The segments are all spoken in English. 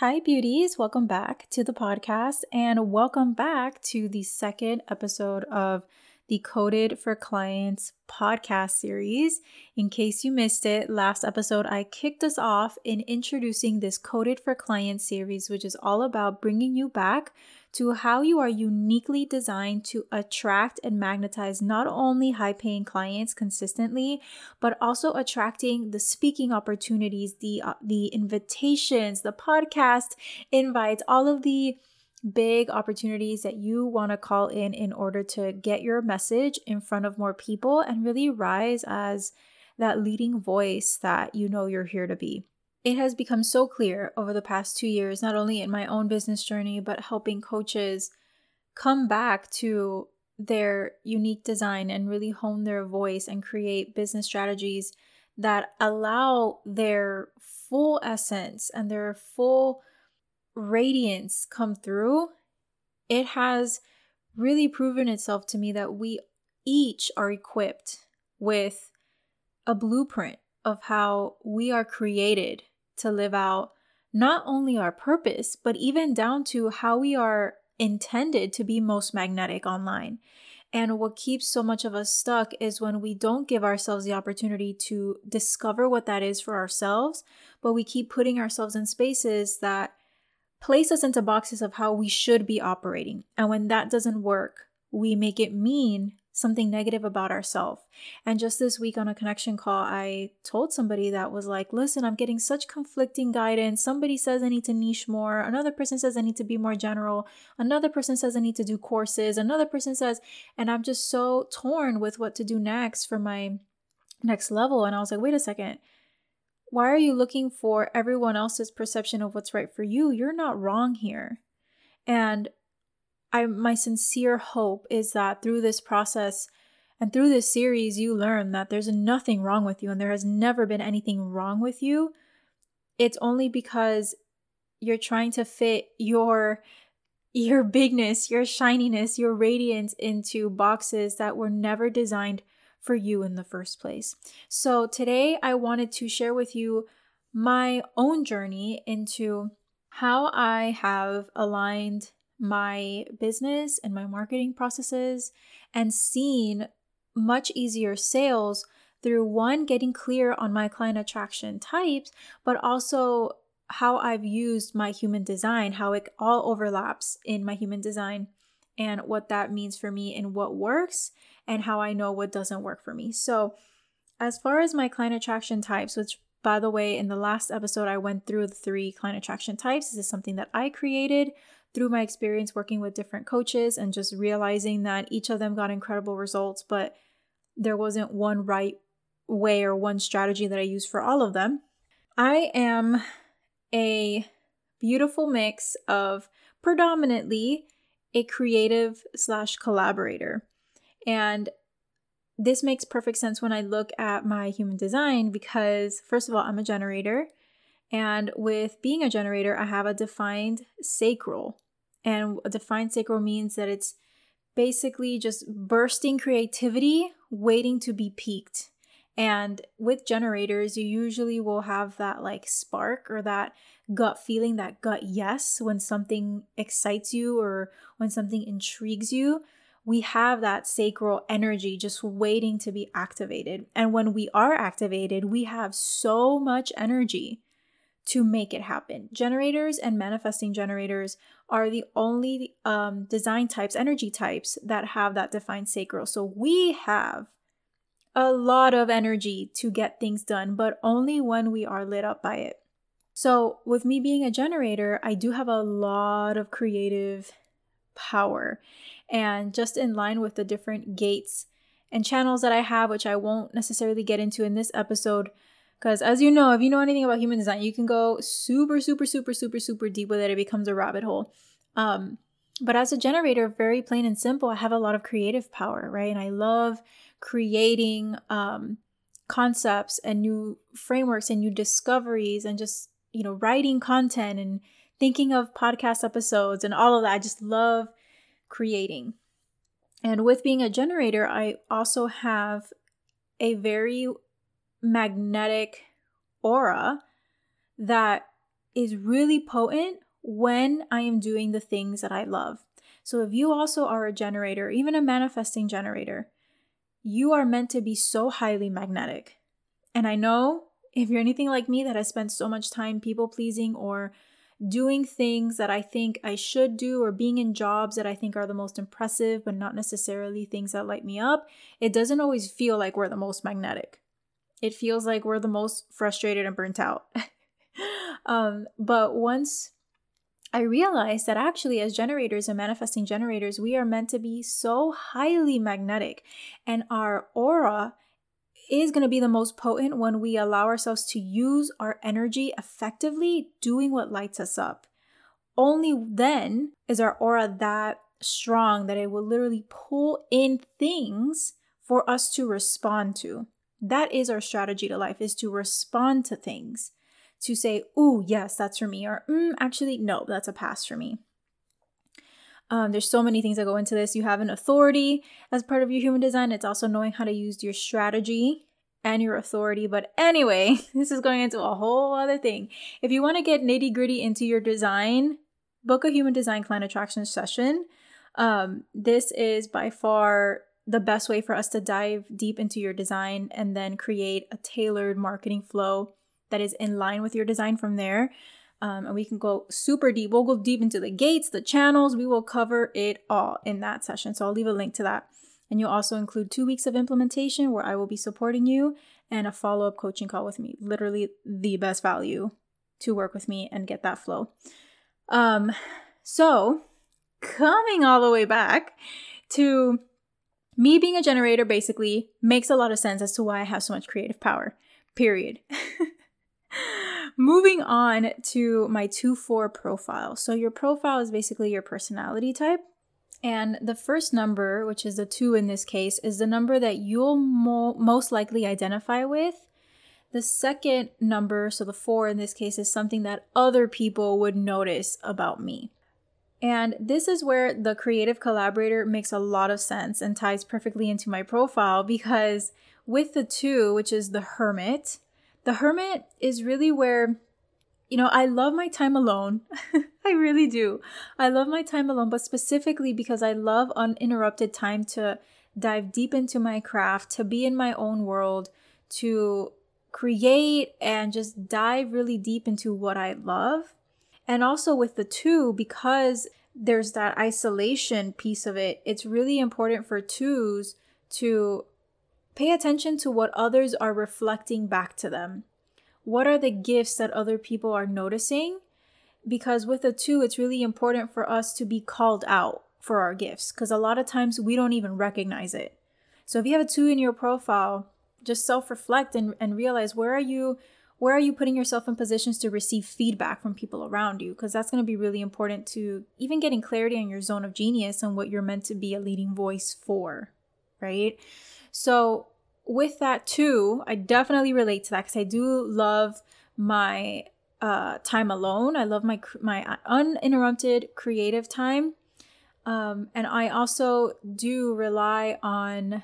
Hi, beauties. Welcome back to the podcast and welcome back to the second episode of the Coded for Clients podcast series. In case you missed it, last episode I kicked us off in introducing this Coded for Clients series, which is all about bringing you back to how you are uniquely designed to attract and magnetize not only high paying clients consistently, but also attracting the speaking opportunities, the, uh, the invitations, the podcast invites, all of the big opportunities that you want to call in in order to get your message in front of more people and really rise as that leading voice that you know you're here to be. It has become so clear over the past two years, not only in my own business journey, but helping coaches come back to their unique design and really hone their voice and create business strategies that allow their full essence and their full radiance come through. It has really proven itself to me that we each are equipped with a blueprint of how we are created to live out not only our purpose, but even down to how we are intended to be most magnetic online. And what keeps so much of us stuck is when we don't give ourselves the opportunity to discover what that is for ourselves, but we keep putting ourselves in spaces that place us into boxes of how we should be operating. And when that doesn't work, we make it mean something negative about ourselves. And just this week on a connection call, I told somebody that was like, listen, I'm getting such conflicting guidance. Somebody says I need to niche more. Another person says I need to be more general. Another person says I need to do courses. Another person says, and I'm just so torn with what to do next for my next level. And I was like, wait a second. Why are you looking for everyone else's perception of what's right for you? You're not wrong here. And I my sincere hope is that through this process and through this series you learn that there's nothing wrong with you and there has never been anything wrong with you. It's only because you're trying to fit your your bigness, your shininess, your radiance into boxes that were never designed for you in the first place. So today I wanted to share with you my own journey into how I have aligned my business and my marketing processes and seen much easier sales through one, getting clear on my client attraction types, but also how I've used my human design, how it all overlaps in my human design, and what that means for me and what works, and how I know what doesn't work for me. So, as far as my client attraction types, which by the way, in the last episode, I went through the three client attraction types. This is something that I created through my experience working with different coaches and just realizing that each of them got incredible results, but there wasn't one right way or one strategy that I used for all of them. I am a beautiful mix of predominantly a creative slash collaborator. And this makes perfect sense when I look at my human design because, first of all, I'm a generator. And with being a generator, I have a defined sacral. And a defined sacral means that it's basically just bursting creativity waiting to be piqued. And with generators, you usually will have that like spark or that gut feeling, that gut yes, when something excites you or when something intrigues you. We have that sacral energy just waiting to be activated. And when we are activated, we have so much energy to make it happen. Generators and manifesting generators are the only um, design types, energy types that have that defined sacral. So we have a lot of energy to get things done, but only when we are lit up by it. So, with me being a generator, I do have a lot of creative power. And just in line with the different gates and channels that I have, which I won't necessarily get into in this episode, because as you know, if you know anything about human design, you can go super, super, super, super, super deep with it. It becomes a rabbit hole. Um, but as a generator, very plain and simple, I have a lot of creative power, right? And I love creating um, concepts and new frameworks and new discoveries and just, you know, writing content and thinking of podcast episodes and all of that. I just love creating. And with being a generator, I also have a very magnetic aura that is really potent when I am doing the things that I love. So if you also are a generator, even a manifesting generator, you are meant to be so highly magnetic. And I know if you're anything like me that has spent so much time people pleasing or doing things that I think I should do or being in jobs that I think are the most impressive, but not necessarily things that light me up, it doesn't always feel like we're the most magnetic. It feels like we're the most frustrated and burnt out. um, but once I realized that actually, as generators and manifesting generators, we are meant to be so highly magnetic, and our aura is going to be the most potent when we allow ourselves to use our energy effectively doing what lights us up. Only then is our aura that strong that it will literally pull in things for us to respond to. That is our strategy to life is to respond to things. To say, "Ooh, yes, that's for me," or mm, "Actually, no, that's a pass for me." Um, there's so many things that go into this. You have an authority as part of your human design. It's also knowing how to use your strategy and your authority. But anyway, this is going into a whole other thing. If you want to get nitty gritty into your design, book a human design client attraction session. Um, this is by far the best way for us to dive deep into your design and then create a tailored marketing flow that is in line with your design from there. Um, and we can go super deep. We'll go deep into the gates, the channels. We will cover it all in that session. So I'll leave a link to that. And you'll also include two weeks of implementation where I will be supporting you and a follow up coaching call with me. Literally the best value to work with me and get that flow. Um, so, coming all the way back to me being a generator basically makes a lot of sense as to why I have so much creative power, period. Moving on to my 2 4 profile. So, your profile is basically your personality type. And the first number, which is the 2 in this case, is the number that you'll mo- most likely identify with. The second number, so the 4 in this case, is something that other people would notice about me. And this is where the creative collaborator makes a lot of sense and ties perfectly into my profile because with the 2, which is the hermit, the hermit is really where, you know, I love my time alone. I really do. I love my time alone, but specifically because I love uninterrupted time to dive deep into my craft, to be in my own world, to create and just dive really deep into what I love. And also with the two, because there's that isolation piece of it, it's really important for twos to Pay attention to what others are reflecting back to them. What are the gifts that other people are noticing? Because with the two, it's really important for us to be called out for our gifts because a lot of times we don't even recognize it. So if you have a two in your profile, just self-reflect and, and realize where are you where are you putting yourself in positions to receive feedback from people around you? Because that's going to be really important to even getting clarity on your zone of genius and what you're meant to be a leading voice for right? So, with that too, I definitely relate to that because I do love my uh, time alone. I love my my uninterrupted creative time, um, and I also do rely on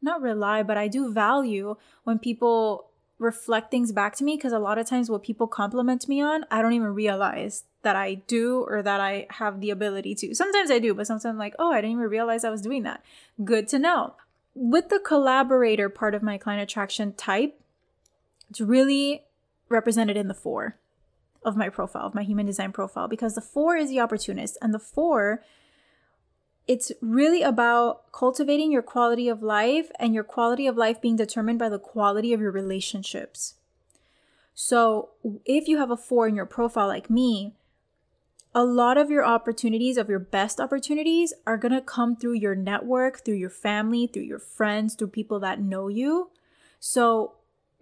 not rely, but I do value when people reflect things back to me because a lot of times what people compliment me on, I don't even realize that I do or that I have the ability to. Sometimes I do, but sometimes I'm like, oh, I didn't even realize I was doing that. Good to know with the collaborator part of my client attraction type, it's really represented in the four of my profile, of my human design profile, because the four is the opportunist, and the four, it's really about cultivating your quality of life and your quality of life being determined by the quality of your relationships. So if you have a four in your profile like me, a lot of your opportunities, of your best opportunities, are to come through your network, through your family, through your friends, through people that know you. So,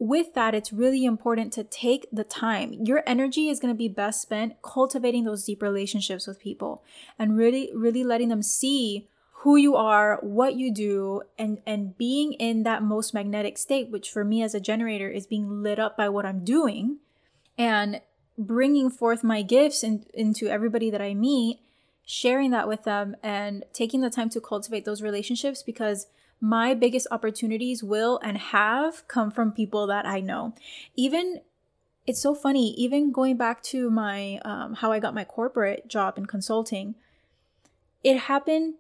with that, it's really important to take the time. Your energy is going to be best spent cultivating those deep relationships with people and really, really letting them see who you are, what you do, and, and being in that most magnetic state, which for me as a generator is being lit up by what I'm doing. And bringing forth my gifts in, into everybody that I meet, sharing that with them, and taking the time to cultivate those relationships because my biggest opportunities will and have come from people that I know. Even it's so funny, even going back to my um, how I got my corporate job in consulting, it happened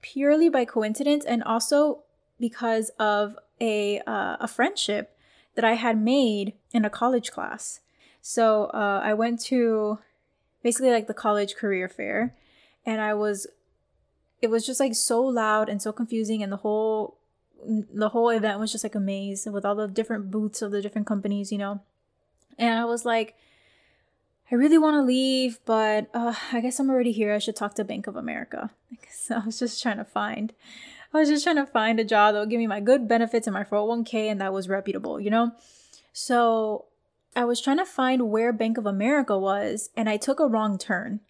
purely by coincidence and also because of a uh, a friendship that I had made in a college class. So uh, I went to basically like the college career fair, and I was it was just like so loud and so confusing, and the whole the whole event was just like a maze with all the different booths of the different companies, you know. And I was like, I really want to leave, but uh, I guess I'm already here. I should talk to Bank of America. I was just trying to find, I was just trying to find a job that would give me my good benefits and my 401k and that was reputable, you know? So I was trying to find where Bank of America was and I took a wrong turn.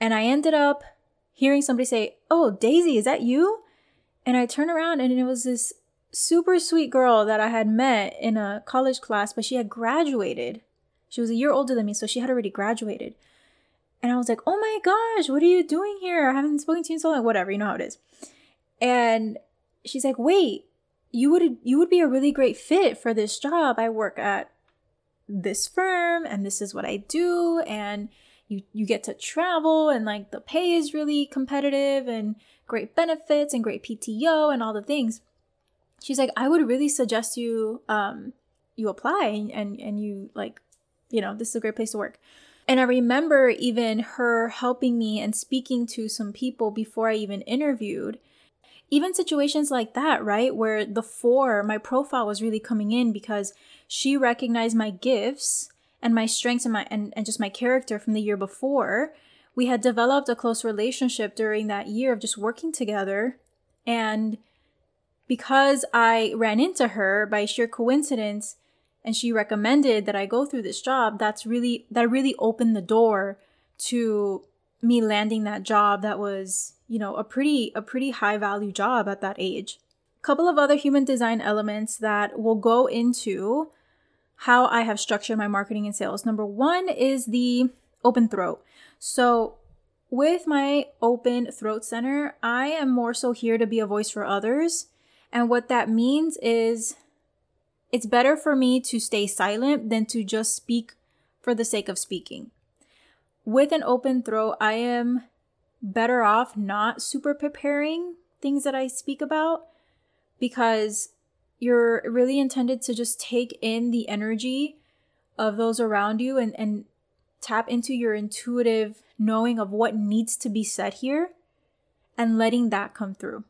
And I ended up hearing somebody say, Oh, Daisy, is that you? And I turned around and it was this super sweet girl that I had met in a college class, but she had graduated. She was a year older than me, so she had already graduated. And I was like, oh my gosh, what are you doing here? I haven't spoken to you in so long, whatever, you know how it is. And she's like, wait, you would you would be a really great fit for this job. I work at this firm and this is what I do and you you get to travel and like the pay is really competitive and great benefits and great PTO and all the things she's like, I would really suggest you um you apply and and you like, you know, this is a great place to work. And I remember even her helping me and speaking to some people before I even interviewed. Even situations like that, right? Where the four, my profile was really coming in because she recognized my gifts and my strengths and my and, and just my character from the year before. We had developed a close relationship during that year of just working together. And because I ran into her by sheer coincidence and she recommended that I go through this job, that's really that really opened the door to me landing that job that was, you know, a pretty a pretty high value job at that age. A couple of other human design elements that we'll go into how I have structured my marketing and sales. Number 1 is the open throat. So, with my open throat center, I am more so here to be a voice for others and what that means is it's better for me to stay silent than to just speak for the sake of speaking. With an open throat, I am better off not super preparing things that I speak about because you're really intended to just take in the energy of those around you and, and tap into your intuitive knowing of what needs to be said here and letting that come through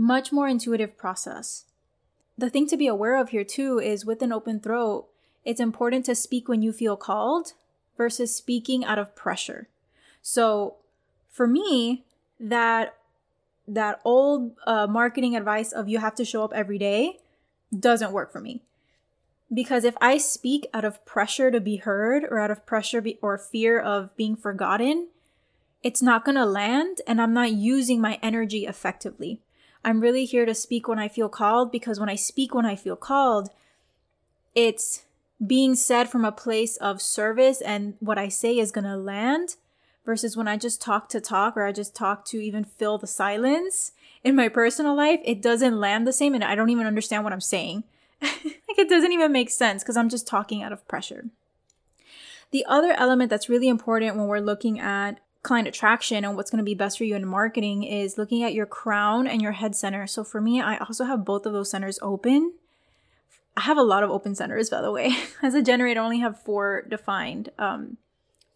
much more intuitive process. The thing to be aware of here too is with an open throat, it's important to speak when you feel called versus speaking out of pressure. So for me, that that old uh, marketing advice of you have to show up every day doesn't work for me. Because if I speak out of pressure to be heard or out of pressure be- or fear of being forgotten, it's not going to land and I'm not using my energy effectively. I'm really here to speak when I feel called because when I speak when I feel called, it's being said from a place of service and what I say is going to land versus when I just talk to talk or I just talk to even fill the silence in my personal life, it doesn't land the same and I don't even understand what I'm saying. like it doesn't even make sense because I'm just talking out of pressure. The other element that's really important when we're looking at client attraction and what's going to be best for you in marketing is looking at your crown and your head center. So for me, I also have both of those centers open. I have a lot of open centers, by the way. As a generator, I only have four defined, um,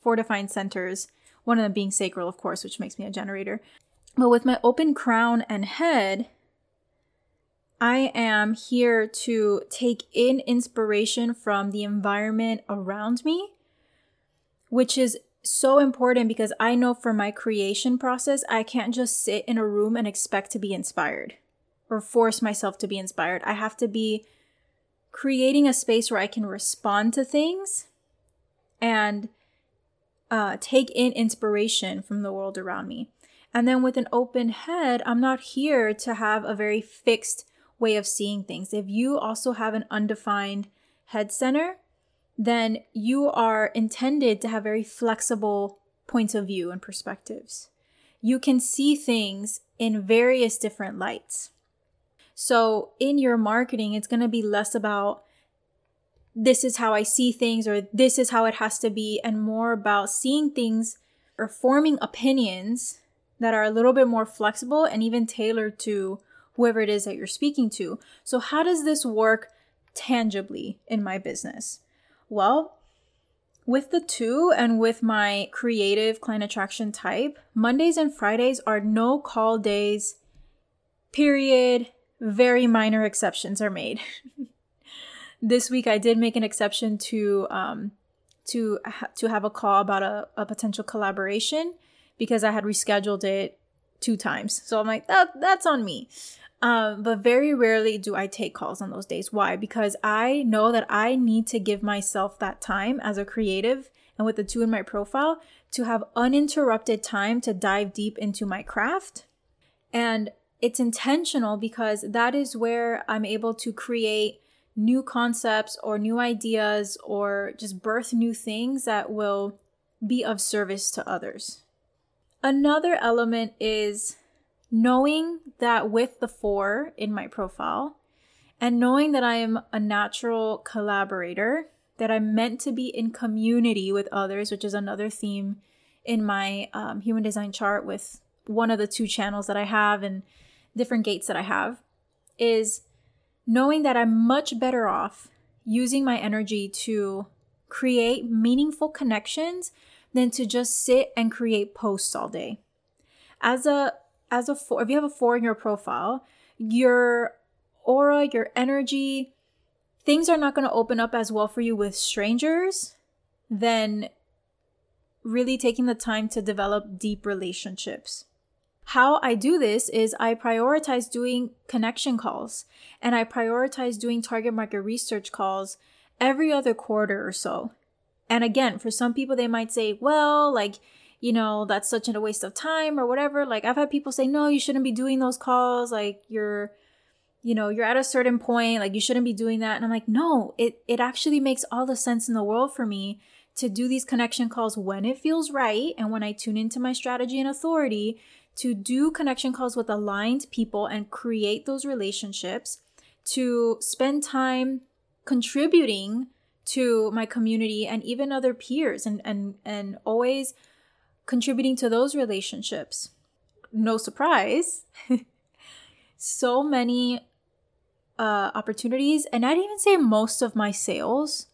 four defined centers. One of them being sacral, of course, which makes me a generator. But with my open crown and head, I am here to take in inspiration from the environment around me, which is so important because I know for my creation process, I can't just sit in a room and expect to be inspired or force myself to be inspired. I have to be creating a space where I can respond to things and uh, take in inspiration from the world around me. And then with an open head, I'm not here to have a very fixed way of seeing things. If you also have an undefined head center, then you are intended to have very flexible points of view and perspectives. You can see things in various different lights. So, in your marketing, it's going to be less about this is how I see things or this is how it has to be, and more about seeing things or forming opinions that are a little bit more flexible and even tailored to whoever it is that you're speaking to. So, how does this work tangibly in my business? Well, with the two and with my creative client attraction type, Mondays and Fridays are no call days, period. Very minor exceptions are made. this week I did make an exception to um, to ha- to have a call about a, a potential collaboration because I had rescheduled it two times. So I'm like, that that's on me. Um, but very rarely do I take calls on those days. Why? Because I know that I need to give myself that time as a creative and with the two in my profile to have uninterrupted time to dive deep into my craft. And it's intentional because that is where I'm able to create new concepts or new ideas or just birth new things that will be of service to others. Another element is knowing that with the four in my profile and knowing that I am a natural collaborator, that I'm meant to be in community with others, which is another theme in my um, human design chart with one of the two channels that I have and different gates that I have, is knowing that I'm much better off using my energy to create meaningful connections than to just sit and create posts all day. As a as a four, if you have a four in your profile, your aura, your energy, things are not going to open up as well for you with strangers than really taking the time to develop deep relationships. How I do this is I prioritize doing connection calls and I prioritize doing target market research calls every other quarter or so. And again, for some people, they might say, well, like, you know, that's such a waste of time or whatever. Like I've had people say, no, you shouldn't be doing those calls. Like you're, you know, you're at a certain point, like you shouldn't be doing that. And I'm like, no, it, it actually makes all the sense in the world for me to do these connection calls when it feels right and when I tune into my strategy and authority to do connection calls with aligned people and create those relationships, to spend time contributing to my community and even other peers and and and always contributing to those relationships. No surprise. so many uh, opportunities, and I'd even say most of my sales,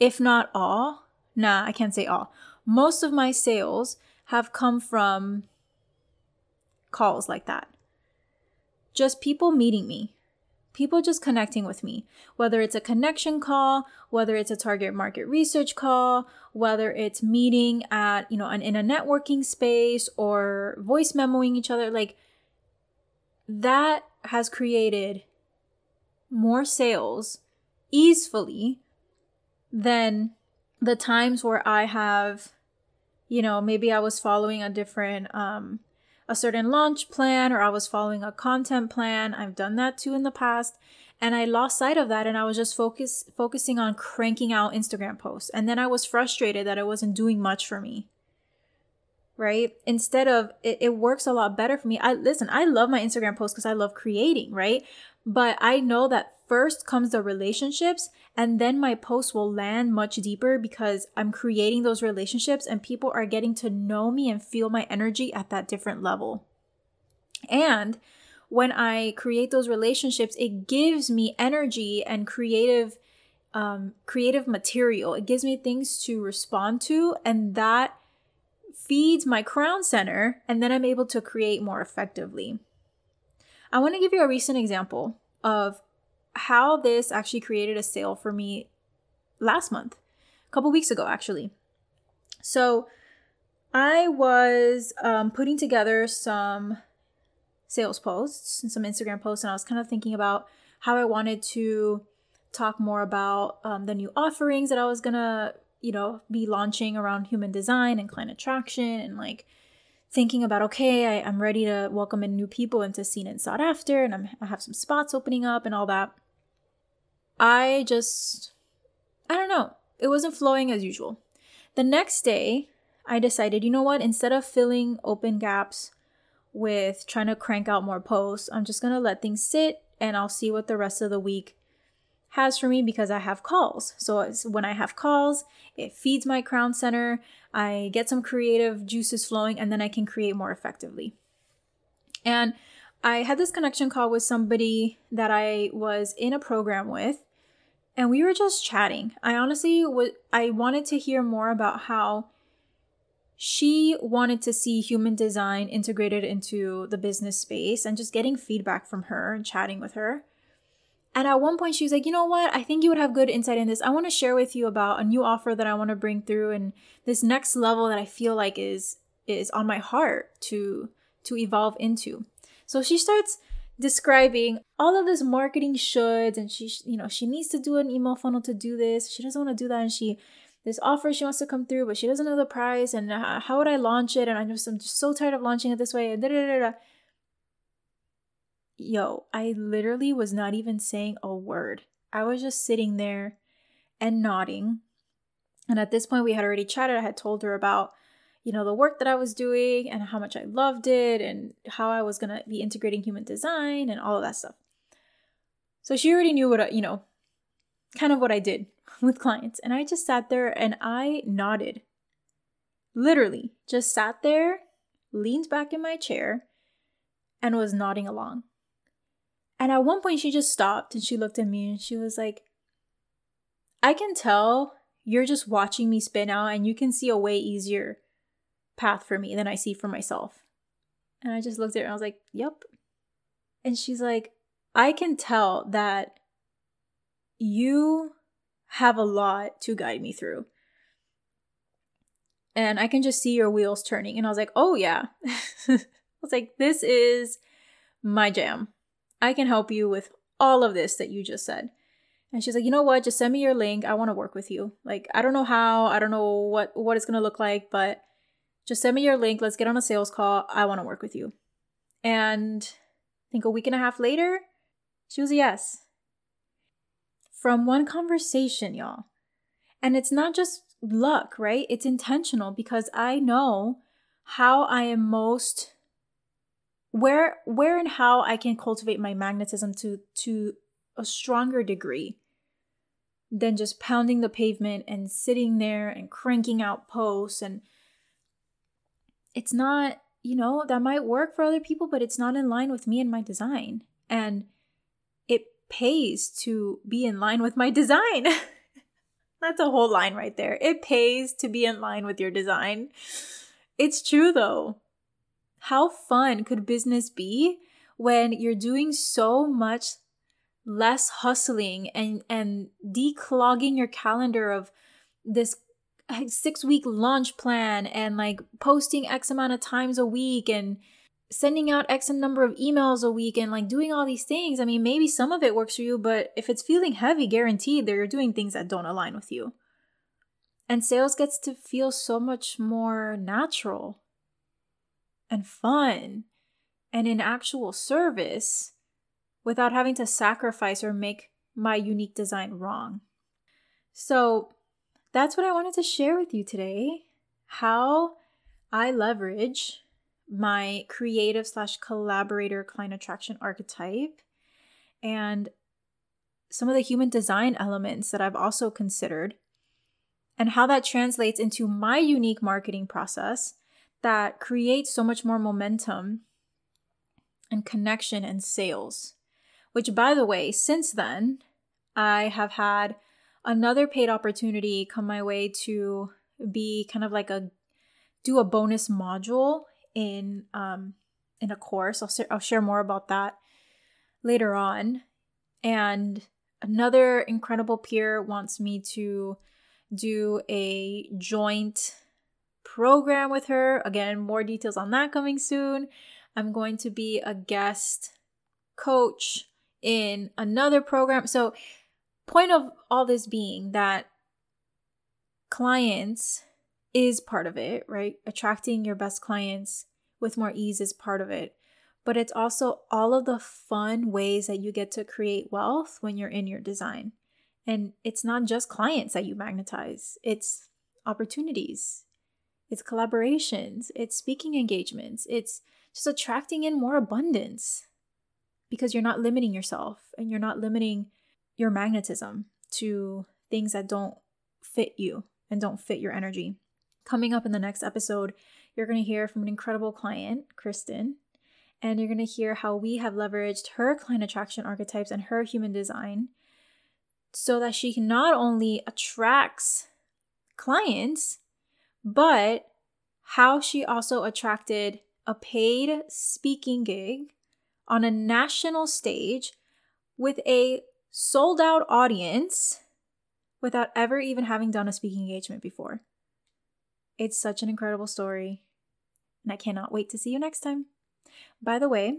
if not all, nah, I can't say all. Most of my sales have come from calls like that. Just people meeting me, people just connecting with me, whether it's a connection call, whether it's a target market research call, whether it's meeting at, you know, an, in a networking space or voice memoing each other, like that has created more sales easily than the times where I have, you know, maybe I was following a different um a certain launch plan or I was following a content plan. I've done that too in the past. And I lost sight of that and I was just focus focusing on cranking out Instagram posts. And then I was frustrated that it wasn't doing much for me. Right? Instead of it, it works a lot better for me. I listen, I love my Instagram posts because I love creating, right? But I know that first comes the relationships and then my posts will land much deeper because I'm creating those relationships and people are getting to know me and feel my energy at that different level. And when I create those relationships, it gives me energy and creative um, creative material. It gives me things to respond to, and that feeds my crown center, and then I'm able to create more effectively. I want to give you a recent example of how this actually created a sale for me last month, a couple weeks ago, actually. So I was um, putting together some sales posts and some Instagram posts, and I was kind of thinking about how I wanted to talk more about um, the new offerings that I was gonna, you know, be launching around human design and client attraction and like thinking about okay I, am ready to welcome in new people into seen and sought after and I'm, i have some spots opening up and all that i just i don't know it wasn't flowing as usual the next day i decided you know what instead of filling open gaps with trying to crank out more posts i'm just to let things sit and i'll see what the rest of the week has for me because I have calls. So when I have calls, it feeds my crown center. I get some creative juices flowing and then I can create more effectively. And I had this connection call with somebody that I was in a program with and we were just chatting. I honestly would I wanted to hear more about how she wanted to see human design integrated into the business space and just getting feedback from her and chatting with her. And at one point, she was like, You know what? I think you would have good insight in this. I want to share with you about a new offer that I want to bring through and this next level that I feel like is is on my heart to to evolve into. So she starts describing all of this marketing shoulds and she you know she needs to do an email funnel to do this she doesn't want to do that and she this offer she wants to come through, but she doesn't know the price and uh, how would I launch it? And I'm just I'm just so tired of launching it this way. Da, da, da. Yo, I literally was not even saying a word. I was just sitting there and nodding. And at this point, we had already chatted. I had told her about, you know, the work that I was doing and how much I loved it and how I was going to be integrating human design and all of that stuff. So she already knew what, I, you know, kind of what I did with clients. And I just sat there and I nodded. Literally, just sat there, leaned back in my chair, and was nodding along. And at one point, she just stopped and she looked at me and she was like, I can tell you're just watching me spin out and you can see a way easier path for me than I see for myself. And I just looked at her and I was like, Yep. And she's like, I can tell that you have a lot to guide me through. And I can just see your wheels turning. And I was like, oh, yeah. I was like, this is my jam. I can help you with all of this that you just said. And she's like, you know what? Just send me your link. I want to work with you. Like, I don't know how, I don't know what what it's gonna look like, but just send me your link. Let's get on a sales call. I want to work with you. And I think a week and a half later, she was a yes from one conversation, y'all. And it's not just luck, right? It's intentional because I know how I am most where where and how I can cultivate my magnetism to to a stronger degree than just pounding the pavement and sitting there and cranking out posts and it's not, you know, that might work for other people, but it's not in line with me and my design. And it pays to be in line with my design. That's a whole line right there. It pays to be in line with your design. It's true though. How fun could business be when you're doing so much less hustling and and declogging your calendar of this six week launch plan and like posting x amount of times a week and sending out X number of emails a week and like doing all these things. I mean, maybe some of it works for you, but if it's feeling heavy, guaranteed that you're doing things that don't align with you. And sales gets to feel so much more natural and fun and in actual service without having to sacrifice or make my unique design wrong. So that's what I wanted to share with you today how I leverage my creative slash collaborator client attraction archetype and some of the human design elements that I've also considered and how that translates into my unique marketing process that creates so much more momentum and connection and sales. Which, by the way, since then, I have had another paid opportunity come my way to be kind of like a do a bonus module in um, in a course. I'll I'll share more about that later on. And another incredible peer wants me to do a joint program with her. Again, more details on that coming soon. I'm going to be a guest coach in another program. So, point of all this being that clients is part of it, right? Attracting your best clients with more ease is part of it. But it's also all of the fun ways that you get to create wealth when you're in your design. And it's not just clients that you magnetize, it's opportunities, it's collaborations, it's speaking engagements, it's just attracting in more abundance because you're not limiting yourself and you're not limiting your magnetism to things that don't fit you and don't fit your energy. Coming up in the next episode, you're going to hear from an incredible client, Kristen, and you're going to hear how we have leveraged her client attraction archetypes and her human design so that she not only attracts clients, but how she also attracted a paid speaking gig on a national stage with a sold out audience without ever even having done a speaking engagement before. It's such an incredible story, and I cannot wait to see you next time. By the way,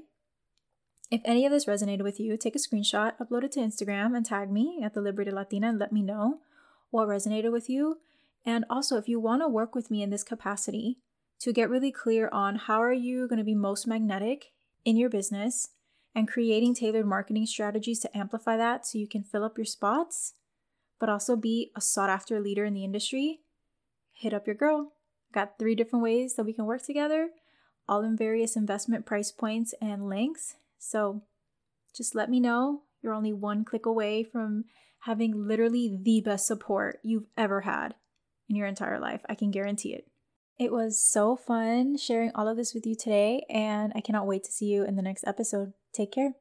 if any of this resonated with you, take a screenshot, upload it to Instagram, and tag me at the Liberated Latina and let me know what resonated with you. And also, if you want to work with me in this capacity to get really clear on how are you going to be most magnetic in your business and creating tailored marketing strategies to amplify that so you can fill up your spots, but also be a sought after leader in the industry, hit up your girl. Got three different ways that we can work together, all in various investment price points and lengths. So just let me know. You're only one click away from having literally the best support you've ever had in your entire life. I can guarantee it. It was so fun sharing all of this with you today, and I cannot wait to see you in the next episode. Take care.